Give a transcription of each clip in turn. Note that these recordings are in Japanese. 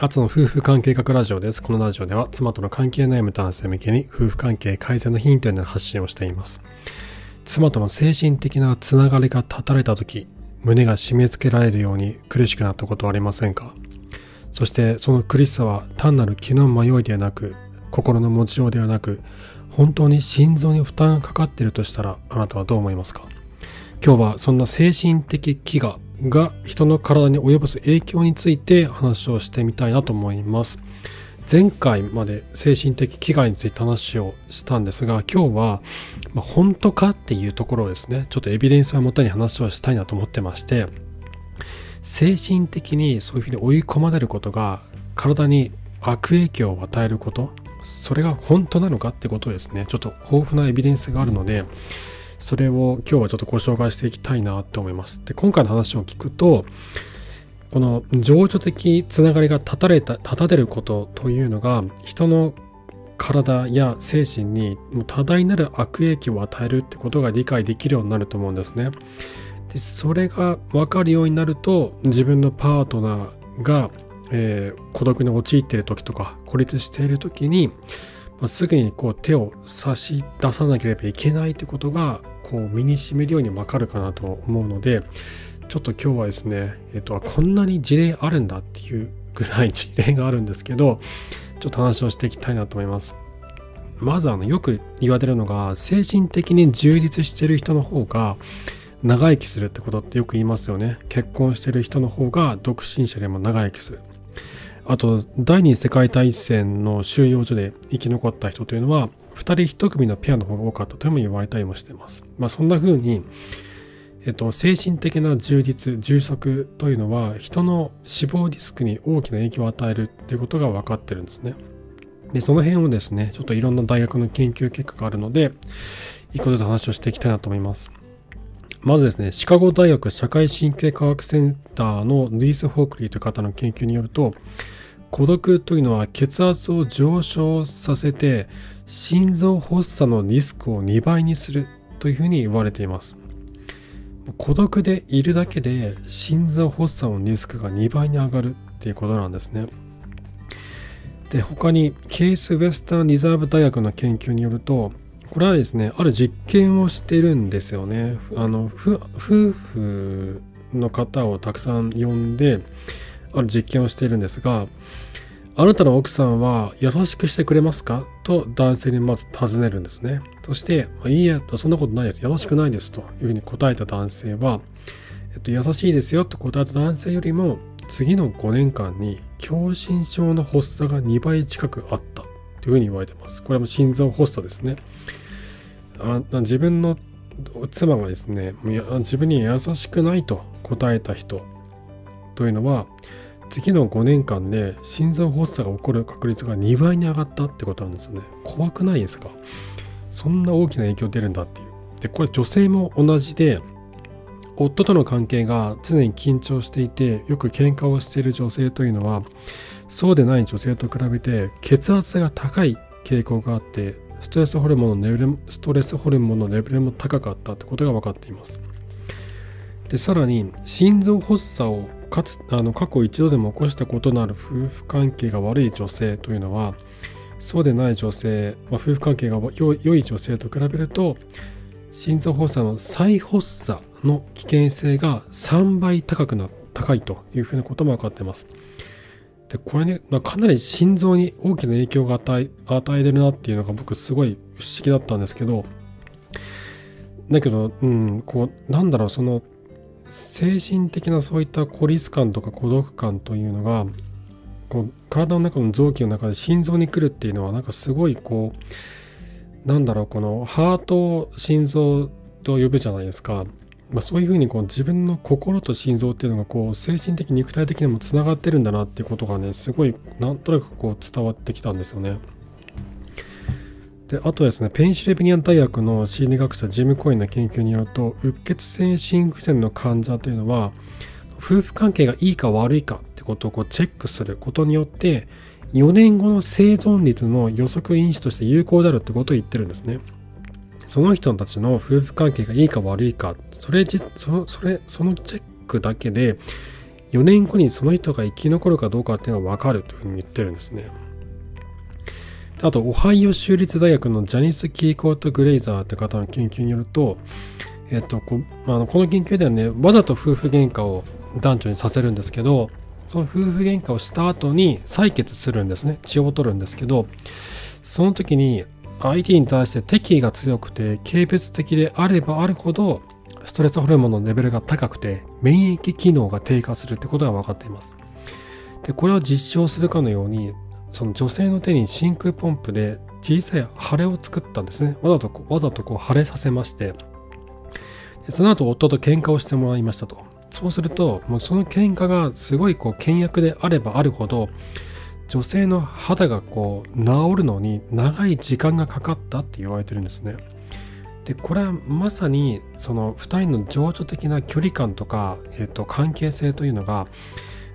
アツの夫婦関係学ラジオです。このラジオでは妻との関係悩む男性向けに夫婦関係改善のヒントになる発信をしています。妻との精神的なつながりが断たれた時、胸が締め付けられるように苦しくなったことはありませんか？そしてその苦しさは単なる気の迷いではなく、心の持ちようではなく、本当に心臓に負担がかかっているとしたらあなたはどう思いますか？今日はそんな精神的飢餓が人の体に及ぼす影響について話をしてみたいなと思います。前回まで精神的危害について話をしたんですが、今日は、ま、本当かっていうところをですね、ちょっとエビデンスをもとに話をしたいなと思ってまして、精神的にそういうふうに追い込まれることが体に悪影響を与えること、それが本当なのかってことをですね、ちょっと豊富なエビデンスがあるので、それを今日はちょっとご紹介していきたいなと思います。で、今回の話を聞くと、この情緒的つながりが断たれた、断たれることというのが、人の体や精神に多大なる悪影響を与えるってことが理解できるようになると思うんですね。でそれが分かるようになると自分のパートナーが、えー、孤独に陥っている時とか孤立している時にまあ、すぐにこう手を差し出さなければいけないということがこう身にしめるようにわかるかなと思うのでちょっと今日はですね、えっと、こんなに事例あるんだっていうぐらい事例があるんですけどちょっと話をしていきたいなと思います。まずあのよく言われるのが精神的に充実してる人の方が長生きするってことってよく言いますよね。結婚してる人の方が独身者でも長生きする。あと第二次世界大戦の収容所で生き残った人というのは2人1組のペアの方が多かったとも言われたりもしています。まあそんな風に、えっと、精神的な充実、充足というのは人の死亡リスクに大きな影響を与えるっていうことが分かってるんですね。で、その辺をですね、ちょっといろんな大学の研究結果があるので、一個ずつ話をしていきたいなと思います。まずですね、シカゴ大学社会神経科学センターのルイス・ホークリーという方の研究によると、孤独というのは血圧を上昇させて心臓発作のリスクを2倍にするというふうに言われています。孤独でいるだけで心臓発作のリスクが2倍に上がるっていうことなんですね。で他にケースウェスタンリザーブ大学の研究によるとこれはですねある実験をしてるんですよね。あの夫婦の方をたくさん呼んである実験をしているんですが、あなたの奥さんは優しくしてくれますか？と男性にまず尋ねるんですね。そして、まあ、いいえ、そんなことないです。優しくないです。というふうに答えた男性は、えっと、優しいですよと答えた男性よりも、次の5年間に狭心症の発作が2倍近くあったというふうに言われてます。これも心臓発作ですね。あ自分の妻がですね、自分に優しくないと答えた人というのは次の5年間で心臓発作が起こる確率が2倍に上がったってことなんですよね。怖くないですか？そんな大きな影響出るんだっていう。でこれ女性も同じで夫との関係が常に緊張していてよく喧嘩をしている女性というのはそうでない女性と比べて血圧が高い傾向があってストレスホルモンのレベルストレスホルモンのレベルも高かったってことが分かっています。でさらに心臓発作をかつあの過去一度でも起こしたことのある夫婦関係が悪い女性というのはそうでない女性、まあ、夫婦関係が良い女性と比べると心臓発作の再発作の危険性が3倍高くな高いというふうなことも分かってます。でこれね、まあ、かなり心臓に大きな影響が与え与えれるなっていうのが僕すごい不思議だったんですけどだけど、うん、こうなんだろうその精神的なそういった孤立感とか孤独感というのがこう体の中の臓器の中で心臓に来るっていうのはなんかすごいこうなんだろうこのハートを心臓と呼ぶじゃないですか、まあ、そういうふうにこう自分の心と心臓っていうのがこう精神的肉体的にもつながってるんだなっていうことがねすごいなんとなくこう伝わってきたんですよね。であとですねペンシルベニア大学の心理学者ジム・コインの研究によるとうっ血性心不全の患者というのは夫婦関係がいいか悪いかってことをこうチェックすることによって4年後の生存率の予測因子として有効であるってことを言ってるんですね。その人たちの夫婦関係がいいか悪いか、それそのそれそのチェックだけで4年後にその人が生き残るかどうかっていうのが分かるというふうに言ってるんですね。あと、オハイオ州立大学のジャニス・キーコート・グレイザーって方の研究によると、えっと、こあのこの研究ではね、わざと夫婦喧嘩を男女にさせるんですけど、その夫婦喧嘩をした後に採血するんですね。血を取るんですけど、その時に相手に対して敵意が強くて軽蔑的であればあるほどストレスホルモンのレベルが高くて免疫機能が低下するってことが分かっています。で、これを実証するかのようにその女性の手に真空ポンプで小さい腫れを作ったんですね。わざとわざとこう腫れさせまして、でその後夫と喧嘩をしてもらいましたと。そうすると、もうその喧嘩がすごいこう倹約であればあるほど、女性の肌がこう治るのに長い時間がかかったって言われてるんですね。でこれはまさにその2人の情緒的な距離感とか、えー、と関係性というのが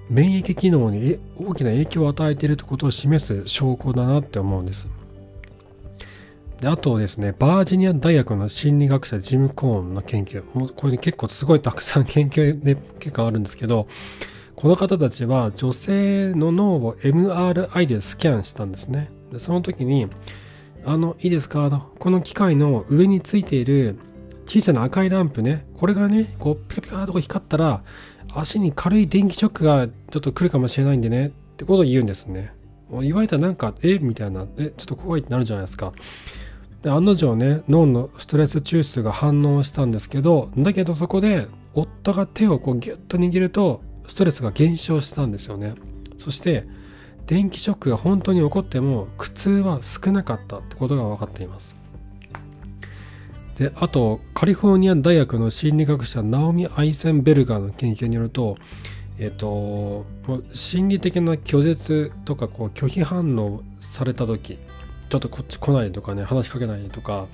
免疫機能に大きな影響を与えているということを示す証拠だなって思うんです。であとですね、バージニア大学の心理学者ジム・コーンの研究、もうこれ結構すごいたくさん研究で結構あるんですけど、この方たちは女性の脳を MRI でスキャンしたんですね。でその時に、あの、いいですか、この機械の上についている小さな赤いランプね、これがね、こう、ピカピカと光ったら、足に軽い電気ショックがちょっと来るかもしれないんでね、ってことを言うんですね。言われたらなんか、えみたいな、え、ちょっと怖いってなるじゃないですか。で案の定ね、脳のストレス中枢が反応したんですけど、だけどそこで、夫が手をこうギュッと握ると、ストレスが減少したんですよね。そして、電気ショックが本当に起こっても苦痛は少なかったってことが分かっています。であとカリフォルニア大学の心理学者ナオミ・アイセンベルガーの研究によると、えっと、心理的な拒絶とかこう拒否反応された時ちょっとこっち来ないとかね話しかけないとか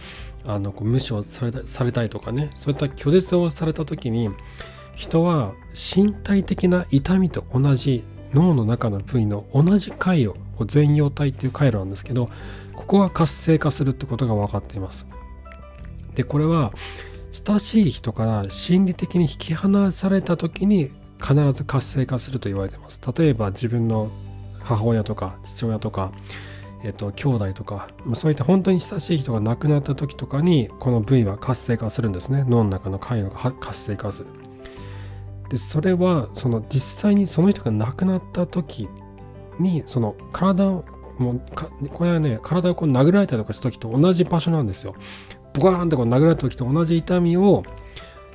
あのこう無視をされたされたいとかねそういった拒絶をされた時に人は身体的な痛みと同じ脳の中の部位の同じ回路こう前葉体っていう回路なんですけどここが活性化するってことが分かっています。でこれは親しい人から心理的に引き離された時に必ず活性化すると言われてます。例えば自分の母親とか父親とかえっと、兄弟とかそういった本当に親しい人が亡くなった時とかにこの部位は活性化するんですね。脳の中の回路が活性化する。でそれはその実際にその人が亡くなった時にその体をもうこれはね体をこう殴られたりとかした時と同じ場所なんですよ。ボカーンってこう殴られた時と同じ痛みを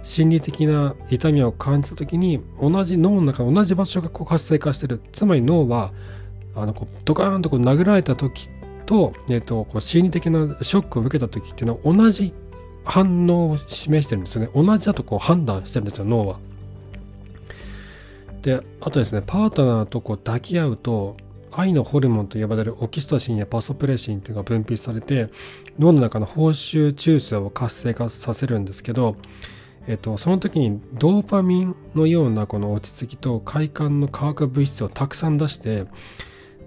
心理的な痛みを感じた時に同じ脳の中同じ場所がこう活性化してるつまり脳はあのこうドカーンとこう殴られた時と,、えー、とこう心理的なショックを受けた時っていうのは同じ反応を示してるんですよね同じだとこう判断してるんですよ脳は。であとですねパートナーとこう抱き合うと愛のホルモンと呼ばれるオキシトシンやパソプレシンっていうのが分泌されて脳の中の報酬中枢を活性化させるんですけど、えっと、その時にドーパミンのようなこの落ち着きと快感の化学物質をたくさん出して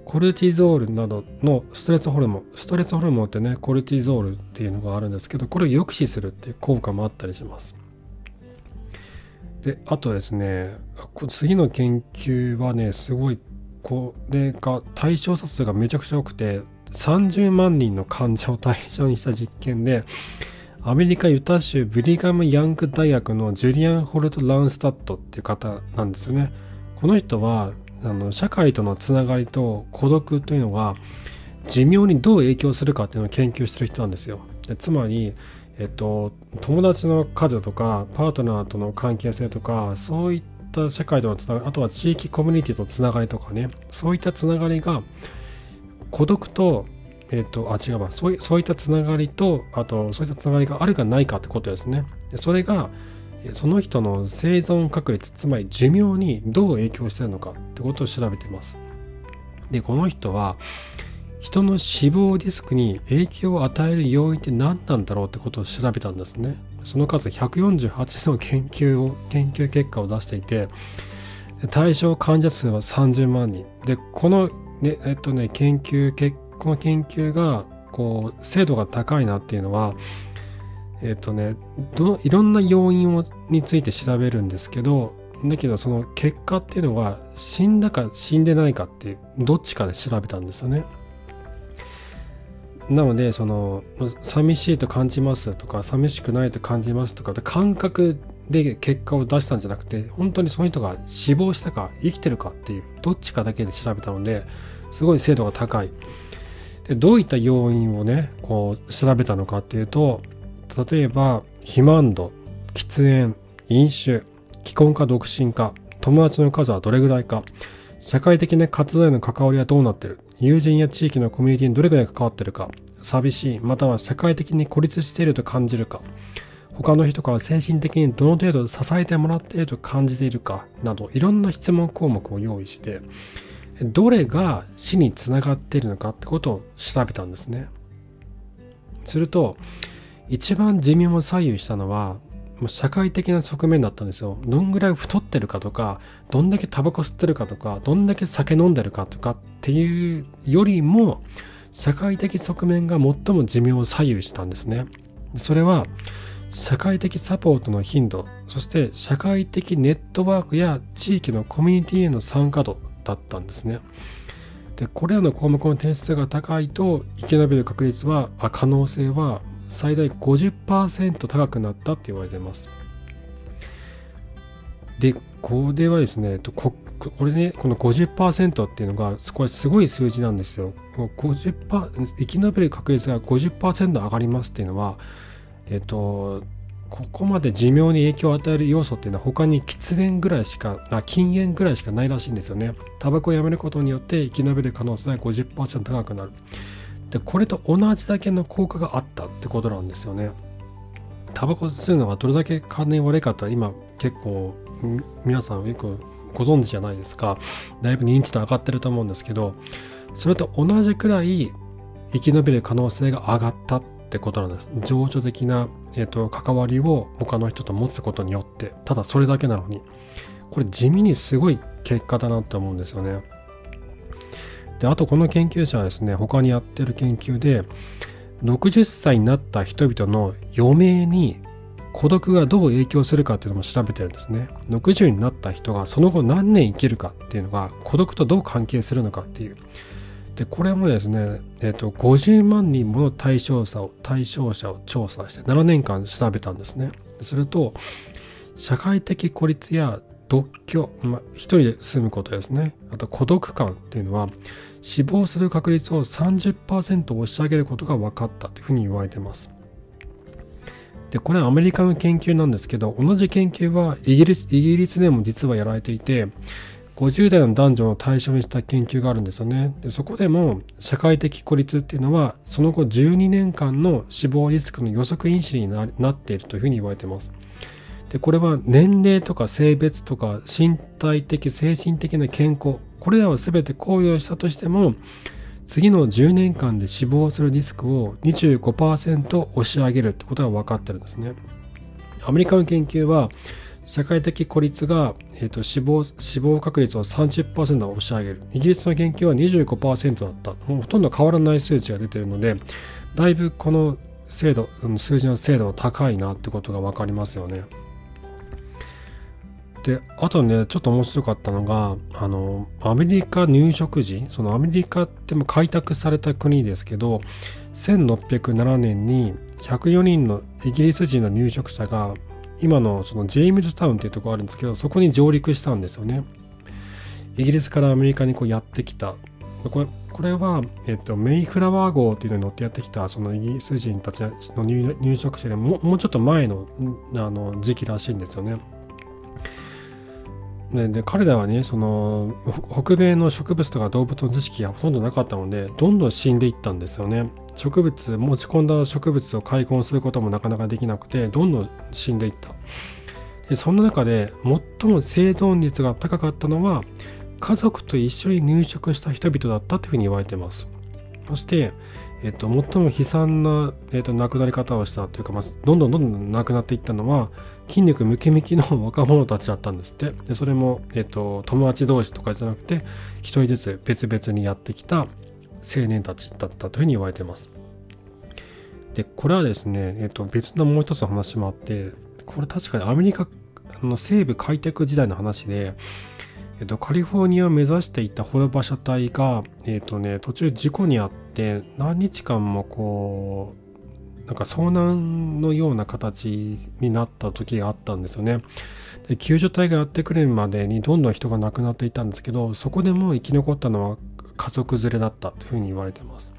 コルチゾールなどのストレスホルモンストレスホルモンってねコルチゾールっていうのがあるんですけどこれを抑止するっていう効果もあったりします。であとですね次の研究はねすごいこれが対象者数がめちゃくちゃ多くて30万人の患者を対象にした実験でアメリカ・ユタ州ブリガム・ヤング大学のジュリアン・ホルト・ランスタットっていう方なんですよね。この人はあの社会とのつながりと孤独というのが寿命にどう影響するかっていうのを研究してる人なんですよ。でつまりえっと、友達の数とかパートナーとの関係性とかそういったた社会とのつながりあとは地域コミュニティとのつながりとかね。そういったつながりが孤独とえっと、あ違うわ。そういったつながりとあとそういったつながりがあるかないかってことですね。それがその人の生存確率つまり寿命にどう影響してるのかってことを調べてます。でこの人は人の死亡リスクに影響を与える要因って何なんだろうってことを調べたんですね。その数148の研究を、研究結果を出していて、対象患者数は30万人。で、この、ね、えっとね、研究、この研究が、こう、精度が高いなっていうのは、えっとね、どいろんな要因をについて調べるんですけど、だけどその結果っていうのは死んだか死んでないかっていうどっちかで調べたんですよね。なのでその寂しいと感じますとか寂しくないと感じますとか感覚で結果を出したんじゃなくて本当にその人が死亡したか生きてるかっていうどっちかだけで調べたのですごい精度が高い。でどういった要因をねこう調べたのかっていうと例えば肥満度喫煙飲酒既婚か独身か友達の数はどれぐらいか社会的な活動への関わりはどうなってる？友人や地域のコミュニティにどれぐらい関わってるか？寂しいまたは社会的に孤立していると感じるか？他の人から精神的にどの程度支えてもらっていると感じているか？などいろんな質問項目を用意してどれが死につながっているのかってことを調べたんですね。すると一番寿命を左右したのはもう社会的な側面だったんですよ。どんぐらい太ってるかとかどんだけタバコ吸ってるかとかどんだけ酒飲んでるかとかっていうよりも社会的側面が最も寿命を左右したんですね。それは社会的サポートの頻度そして社会的ネットワークや地域のコミュニティへの参加度だったんですね。でこれらの項目の点数が高いと生き延びる確率は可能性は最大50%高くなったって言われてますでこれはですねここれねこの50%っていうのがこれすごい数字なんですよ50%生き延びる確率が50%上がりますっていうのはえっと、ここまで寿命に影響を与える要素っていうのは他に喫煙ぐらいしか、あ禁煙ぐらいしかないらしいんですよね。タバコをやめることによって生き延びる可能性が50%高くなる。で、これと同じだけの効果があったってことなんですよね。タバコ吸うのがどれだけ関連悪いかって今結構皆さんよくご存知じゃないですか。だいぶ認知度上がってると思うんですけど、それと同じくらい生き延びる可能性が上がったってことなんです。情緒的な、えーと、関わりを他の人と持つことによって、ただそれだけなのに、これ地味にすごい結果だなって思うんですよね。で、あとこの研究者はですね、他にやってる研究で、60歳になった人々の余命に孤独がどう影響するかっていうのも調べてるんですね。60になった人がその後何年生きるかっていうのが孤独とどう関係するのかっていう。でこれもですね、えーと、50万人もの対象者を対象者を調査して7年間調べたんですね。すると社会的孤立や独居、まあ、一人で住むことですねあと孤独感っていうのは死亡する確率を30%押し上げることが分かったというふうに言われてます。でこれはアメリカの研究なんですけど同じ研究はイギリスイギリスでも実はやられていて50代の男女を対象にした研究があるんですよね。でそこでも社会的孤立っていうのはその後12年間の死亡リスクの予測因子になっているというふうに言われています。でこれは年齢とか性別とか身体的精神的な健康これらは全て考慮したとしても次の10年間で死亡するリスクを25%押し上げるってことが分かってるんですね。アメリカの研究は社会的孤立が、えーと、死亡死亡確率を30%押し上げる。イギリスの研究は25%だった。もうほとんど変わらない数値が出てるのでだいぶこの精度数字の精度が高いなってことが分かりますよね。であとねちょっと面白かったのがあのアメリカ入植時そのアメリカっても開拓された国ですけど1607年に104人のイギリス人の入植者が今のそのジェームズタウンっていうところあるんですけどそこに上陸したんですよねイギリスからアメリカにこうやってきたこれこれは、えっと、メイフラワー号っていうのに乗ってやってきたそのイギリス人たちの入植者でももうちょっと前のあの時期らしいんですよね。でで彼らはねその北米の植物とか動物の知識がほとんどなかったのでどんどん死んでいったんですよね。植物持ち込んだ植物を開墾することもなかなかできなくてどんどん死んでいったでそんな中で最も生存率が高かったのは家族と一緒に入植した人々だったというふうに言われていますそして、えっと、最も悲惨な、えっと、亡くなり方をしたというか、まあ、どんどんどんどん亡くなっていったのは筋肉ムキムキの若者たちだったんですってでそれも、えっと、友達同士とかじゃなくて一人ずつ別々にやってきた青年たちだったというふうに言われてます。で、これはですね、えっと、別のもう一つの話もあって、これ確かにアメリカ、の西部開拓時代の話で、えっと、カリフォルニアを目指していたホルバ車隊が、えっとね、途中事故にあって何日間もこうなんか遭難のような形になった時があったんですよね。で救助隊がやってくるまでにどんどん人が亡くなっていたんですけどそこでも生き残ったのは家族連れだったというふうに言われてます。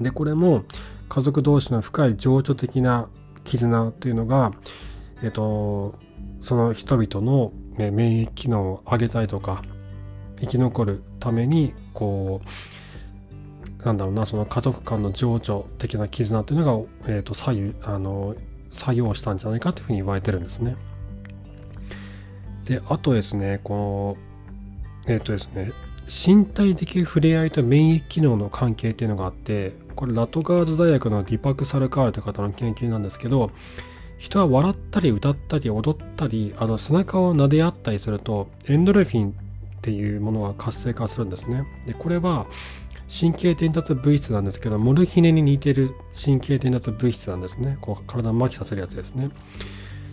でこれも家族同士の深い情緒的な絆というのが、えっと、その人々の、免疫機能を上げたりとか生き残るためにこうなんだろうなその家族間の情緒的な絆というのが、えーと、左右あの作用したんじゃないかというふうに言われてるんですね。であとですねこのえっ、ー、とですね身体的触れ合いと免疫機能の関係っていうのがあってこれラトガーズ大学のディパク・サルカールという方の研究なんですけど人は笑ったり歌ったり踊ったりあの背中を撫で合ったりするとエンドルフィンっていうものが活性化するんですねでこれは神経伝達物質なんですけどモルヒネに似てる神経伝達物質なんですね。こう体を麻痺させるやつですね。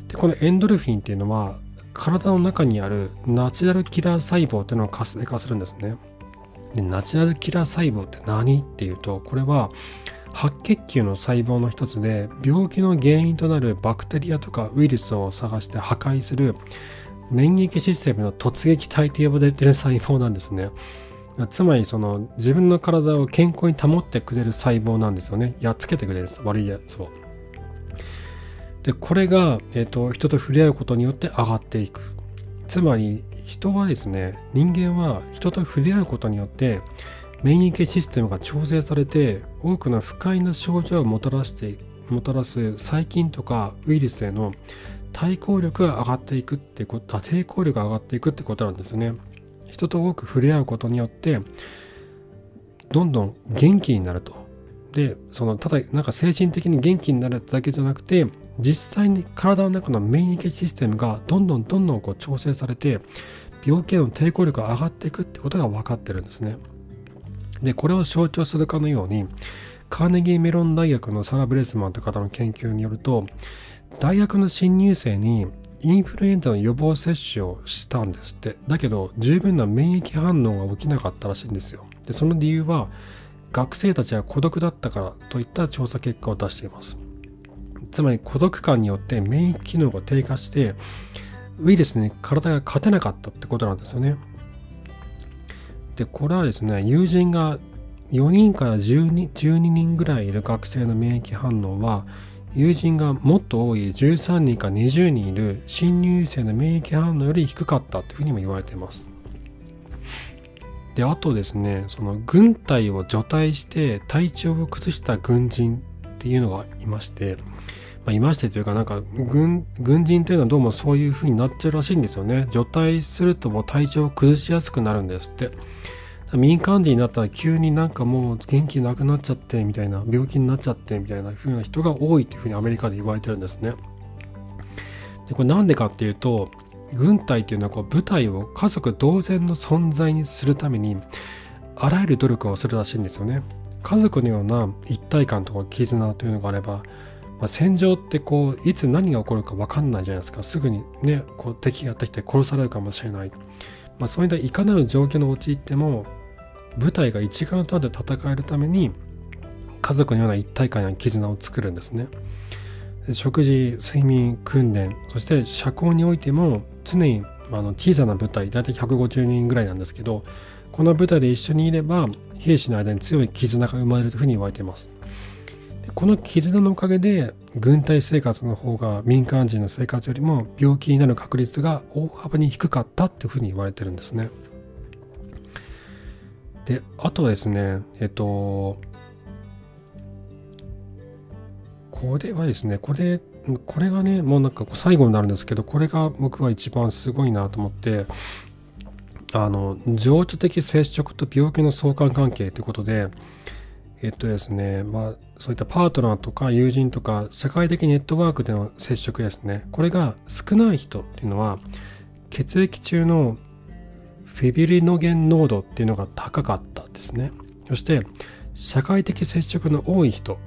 でこのエンドルフィンっていうのは体の中にあるナチュラルキラー細胞っていうのを活性化するんですね。でナチュラルキラー細胞って何っていうとこれは白血球の細胞の一つで病気の原因となるバクテリアとかウイルスを探して破壊する免疫システムの突撃体と呼ばれている細胞なんですね。つまりその自分の体を健康に保ってくれる細胞なんですよね。やっつけてくれる悪いやつを。で、これが、えーと人と触れ合うことによって上がっていく。つまり人はですね人間は人と触れ合うことによって免疫システムが調整されて多くの不快な症状をもたらしてもたらす細菌とかウイルスへの対抗力が上がっていくってこと抵抗力が上がっていくってことなんですね人と多く触れ合うことによってどんどん元気になるとでそのただなんか精神的に元気になるだけじゃなくて実際に体の中の免疫システムがどんどんどんどんこう調整されて病気への抵抗力が上がっていくってことが分かってるんですね。でこれを象徴するかのようにカーネギーメロン大学のサラ・ブレスマンという方の研究によると大学の新入生にインフルエンザの予防接種をしたんですって。だけど十分な免疫反応が起きなかったらしいんですよ。でその理由は学生たちは孤独だったからといった調査結果を出しています。つまり孤独感によって免疫機能が低下してウイルスに体が勝てなかったってことなんですよね。でこれはですね友人が4人から 12, 12人ぐらいいる学生の免疫反応は友人がもっと多い13人か20人いる新入生の免疫反応より低かったというふうにも言われています。であとですねその軍隊を除隊して体調を崩した軍人っていうのがいまして、まあ、いましてというかなんか軍軍人というのはどうもそういう風になっちゃうらしいんですよね除隊するともう体調を崩しやすくなるんですって民間人になったら急になんかもう元気なくなっちゃってみたいな病気になっちゃってみたいな風な人が多いというふうにアメリカで言われてるんですね。でこれなんでかっていうと軍隊っていうのはこう部隊を家族同然の存在にするためにあらゆる努力をするらしいんですよね。家族のような一体感とか絆というのがあれば、まあ、戦場ってこういつ何が起こるか分かんないじゃないですか。すぐにねこう敵がやってきて殺されるかもしれない、まあ、そういったいかなる状況に陥っても部隊が一丸となって戦えるために家族のような一体感や絆を作るんですね。食事睡眠訓練そして社交においても常にあの小さな部隊大体150人ぐらいなんですけどこの部隊で一緒にいれば兵士の間に強い絆が生まれるというふうに言われています。この絆のおかげで軍隊生活の方が民間人の生活よりも病気になる確率が大幅に低かったっていうふうに言われてるんですね。であとはですねえっとこれはですねこれこれがねもうなんか最後になるんですけどこれが僕は一番すごいなと思ってあの情緒的接触と病気の相関関係ということでえっとですねまあそういったパートナーとか友人とか社会的ネットワークでの接触ですね。これが少ない人っていうのは血液中のフィビリノゲン濃度っていうのが高かったですね。そして社会的接触の多い人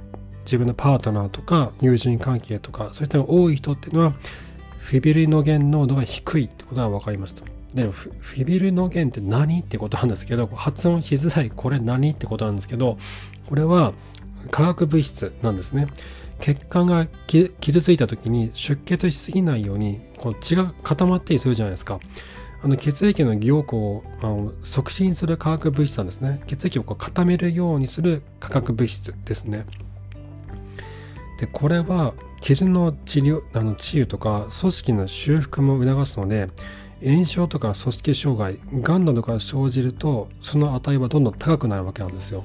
自分のパートナーとか友人関係とかそういったのが多い人っていうのはフィビルノゲン濃度が低いってことが分かりました。でフィビルノゲンって何ってことなんですけど発音しづらいこれ何ってことなんですけどこれは化学物質なんですね。血管が傷ついた時に出血しすぎないようにこう血が固まったりするじゃないですか。あの血液の凝固をあの促進する化学物質なんですね。血液をこう固めるようにする化学物質ですね。でこれは傷の治療あの治癒とか組織の修復も促すので炎症とか組織障害がんなどが生じるとその値はどんどん高くなるわけなんですよ。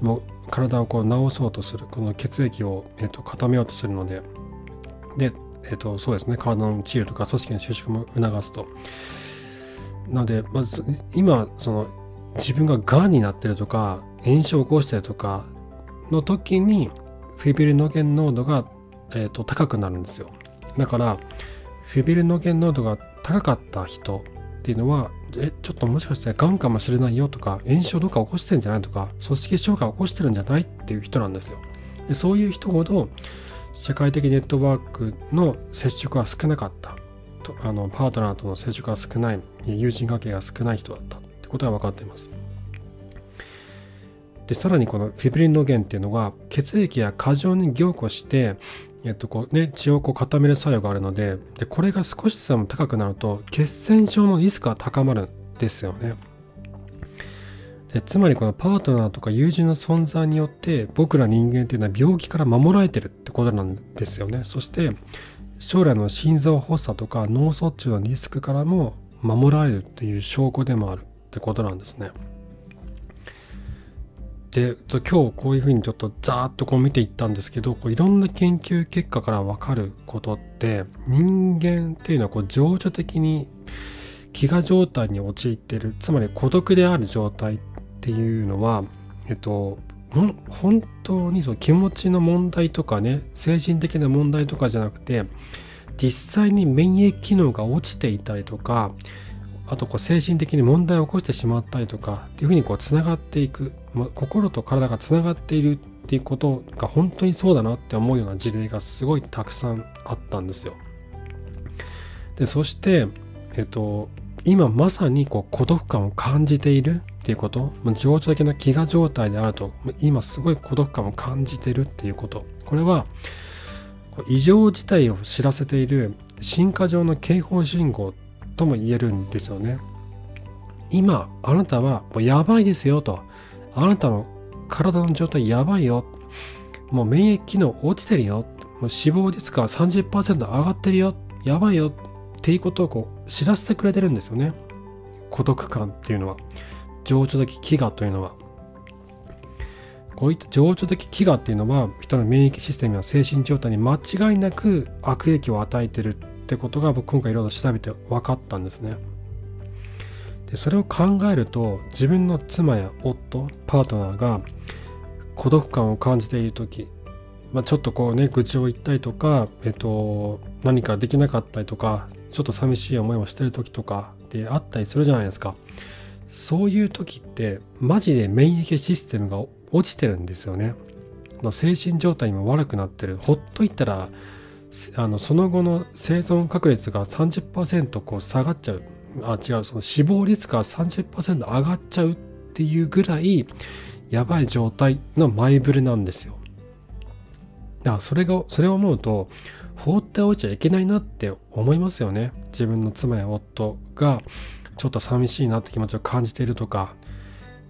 もう体をこう治そうとするこの血液を、えー、と固めようとするので。で、えー、とそうですね。体の治癒とか組織の収縮も促すと。なのでまず今その自分ががんになってるとか炎症を起こしてるとかの時にフィビルノゲン濃度が、えー、と高くなるんですよ。だからフィビルノゲン濃度が高かった人っていうのはえちょっともしかしてがんかもしれないよとか炎症どっか起こしてるんじゃないとか組織障害起こしてるんじゃないっていう人なんですよ。でそういう人ほど社会的ネットワークの接触は少なかった。あのパートナーとの接触が少ない友人関係が少ない人だったってことが分かっています。でさらにこのフィブリンノゲンっていうのが血液や過剰に凝固してえっとこうね、血をこう固める作用があるのででこれが少しでも高くなると血栓症のリスクが高まるんですよね。でつまりこのパートナーとか友人の存在によって僕ら人間っていうのは病気から守られてるってことなんですよね。そして将来の心臓発作とか脳卒中のリスクからも守られるっていう証拠でもあるってことなんですね。で今日こういうふうにちょっとザーッとこう見ていったんですけどこういろんな研究結果から分かることって人間っていうのはこう情緒的に飢餓状態に陥ってるつまり孤独である状態っていうのはえっと本当にその気持ちの問題とかね精神的な問題とかじゃなくて実際に免疫機能が落ちていたりとかあとこう精神的に問題を起こしてしまったりとかっていうふうにこうつながっていく、まあ、心と体がつながっているっていうことが本当にそうだなって思うような事例がすごいたくさんあったんですよ。でそして、えっと、今まさにこう孤独感を感じているっていうこと情緒的な飢餓状態であると今すごい孤独感を感じてるっていうことこれは異常事態を知らせている進化上の警報信号とも言えるんですよね。今、あなたはもうやばいですよと。あなたの体の状態やばいよ。もう免疫機能落ちてるよ。もう死亡率が30%上がってるよ。やばいよ。っていうことをこう知らせてくれてるんですよね。孤独感っていうのは。情緒的飢餓というのは。こういった情緒的飢餓っていうのは人の免疫システムや精神状態に間違いなく悪影響を与えてるってことが僕今回いろいろ調べて分かったんですね。でそれを考えると自分の妻や夫パートナーが孤独感を感じている時、まあ、ちょっとこうね愚痴を言ったりとか、えっと、何かできなかったりとかちょっと寂しい思いをしてる時とかってあったりするじゃないですかそういう時ってマジで免疫システムが落ちてるんですよね。精神状態も悪くなってる。ほっといたらあのその後の生存確率が30%こう下がっちゃう。あ違うその死亡率が30%上がっちゃうっていうぐらいやばい状態の前触れなんですよ。だからそれがそれを思うと放っておいちゃいけないなって思いますよね。自分の妻や夫が。ちょっと寂しいなって気持ちを感じているとか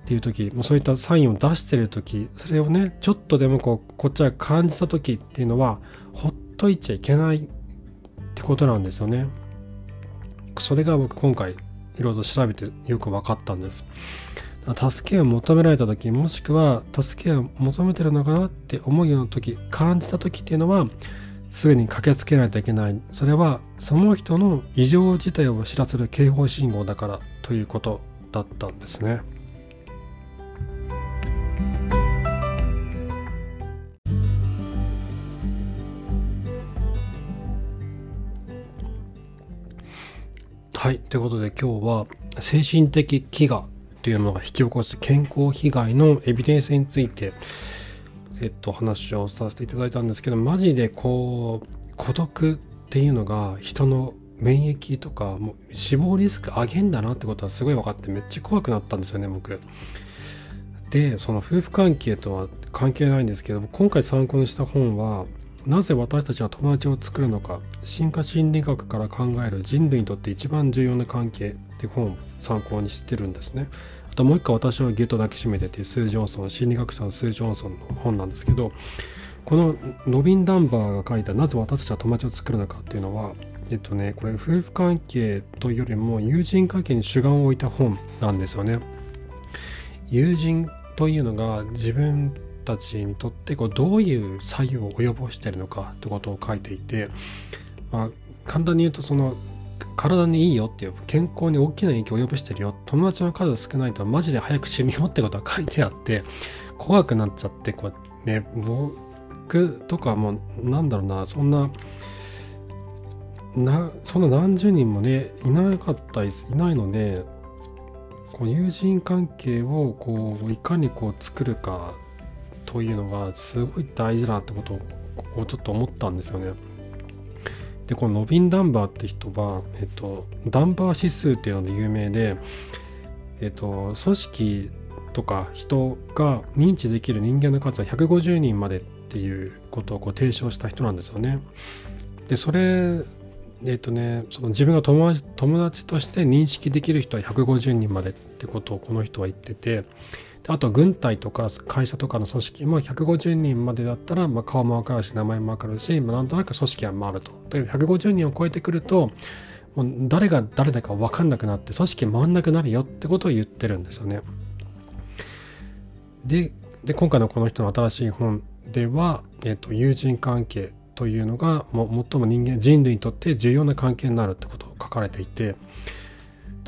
っていう時もうそういったサインを出してる時それをねちょっとでもこうこっちが感じた時っていうのはほっといちゃいけないってことなんですよね。それが僕今回いろいろ調べてよく分かったんです。助けを求められた時もしくは助けを求めてるのかなって思うような時感じた時っていうのはすぐに駆けつけないといけないそれはその人の異常事態を知らせる警報信号だからということだったんですね。はい。ということで今日は精神的飢餓というものが引き起こす健康被害のエビデンスについて、えっと、話をさせていただいたんですけど、マジでこう、孤独っていうのが人の免疫とかもう死亡リスク上げんだなってことはすごい分かってめっちゃ怖くなったんですよね僕。でその夫婦関係とは関係ないんですけど今回参考にした本はなぜ私たちは友達を作るのか進化心理学から考える人類にとって一番重要な関係って本を参考にしてるんですね。あともう一個私をギュッと抱きしめてっていうスー・ジョンソン心理学者のスー・ジョンソンの本なんですけどこのロビン・ダンバーが書いた「なぜ私たちは友達を作るのか」っていうのはえっとねこれ夫婦関係というよりも友人関係に主眼を置いた本なんですよね。友人というのが自分たちにとってこうどういう作用を及ぼしているのかってことを書いていて、まあ、簡単に言うとその体にいいよっていう健康に大きな影響を及ぼしてるよ友達の数少ないとマジで早く死ぬよってことが書いてあって怖くなっちゃってこうね僕とかもなんだろうなそんななそんな何十人もねいなかったりいないのでこう友人関係をこういかにこう作るかというのがすごい大事だなってことをちょっと思ったんですよね。でこのノビン・ダンバーって人は、えっと、ダンバー指数っていうので有名で、えっと、組織とか人が認知できる人間の数は150人までっていうことをこう提唱した人なんですよね。でそれえっとねその自分が友達友達として認識できる人は150人までってことをこの人は言っててあと軍隊とか会社とかの組織も150人までだったら、まあ、顔もわかるし名前もわかるし、まあ、なんとなく組織は回ると。だけど150人を超えてくるともう誰が誰だか分かんなくなって組織回んなくなるよってことを言ってるんですよね。でで今回のこの人の新しい本では、えーと、友人関係というのがもう最も人間人類にとって重要な関係になるってことを書かれていて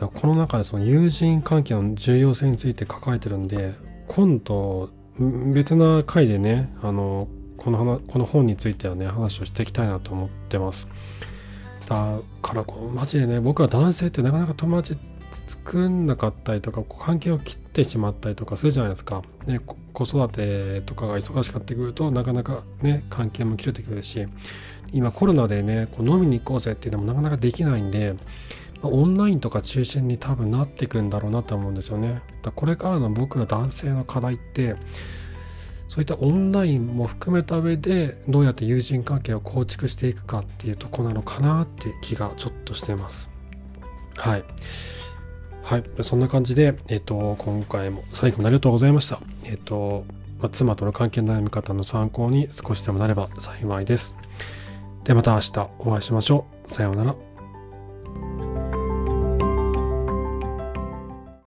だこの中でその友人関係の重要性について書かれてるんで今度別な回でねあのこのこの本についてはね話をしていきたいなと思ってます。だからこうマジでね僕ら男性ってなかなか友達作んなかったりとか関係を切ってしまったりとかするじゃないですか、ね、子育てとかが忙しくなってくるとなかなかね関係も切れてくるし今コロナでねこう飲みに行こうぜっていうのもなかなかできないんでオンラインとか中心に多分なっていくんだろうなと思うんですよね。だこれからの僕ら男性の課題ってそういったオンラインも含めた上でどうやって友人関係を構築していくかっていうとこなのかなって気がちょっとしてます。はい。はい。そんな感じで、えっ、と、今回も最後までありがとうございました。えっ、と、ま、妻との関係の悩み方の参考に少しでもなれば幸いです。ではまた明日お会いしましょう。さようなら。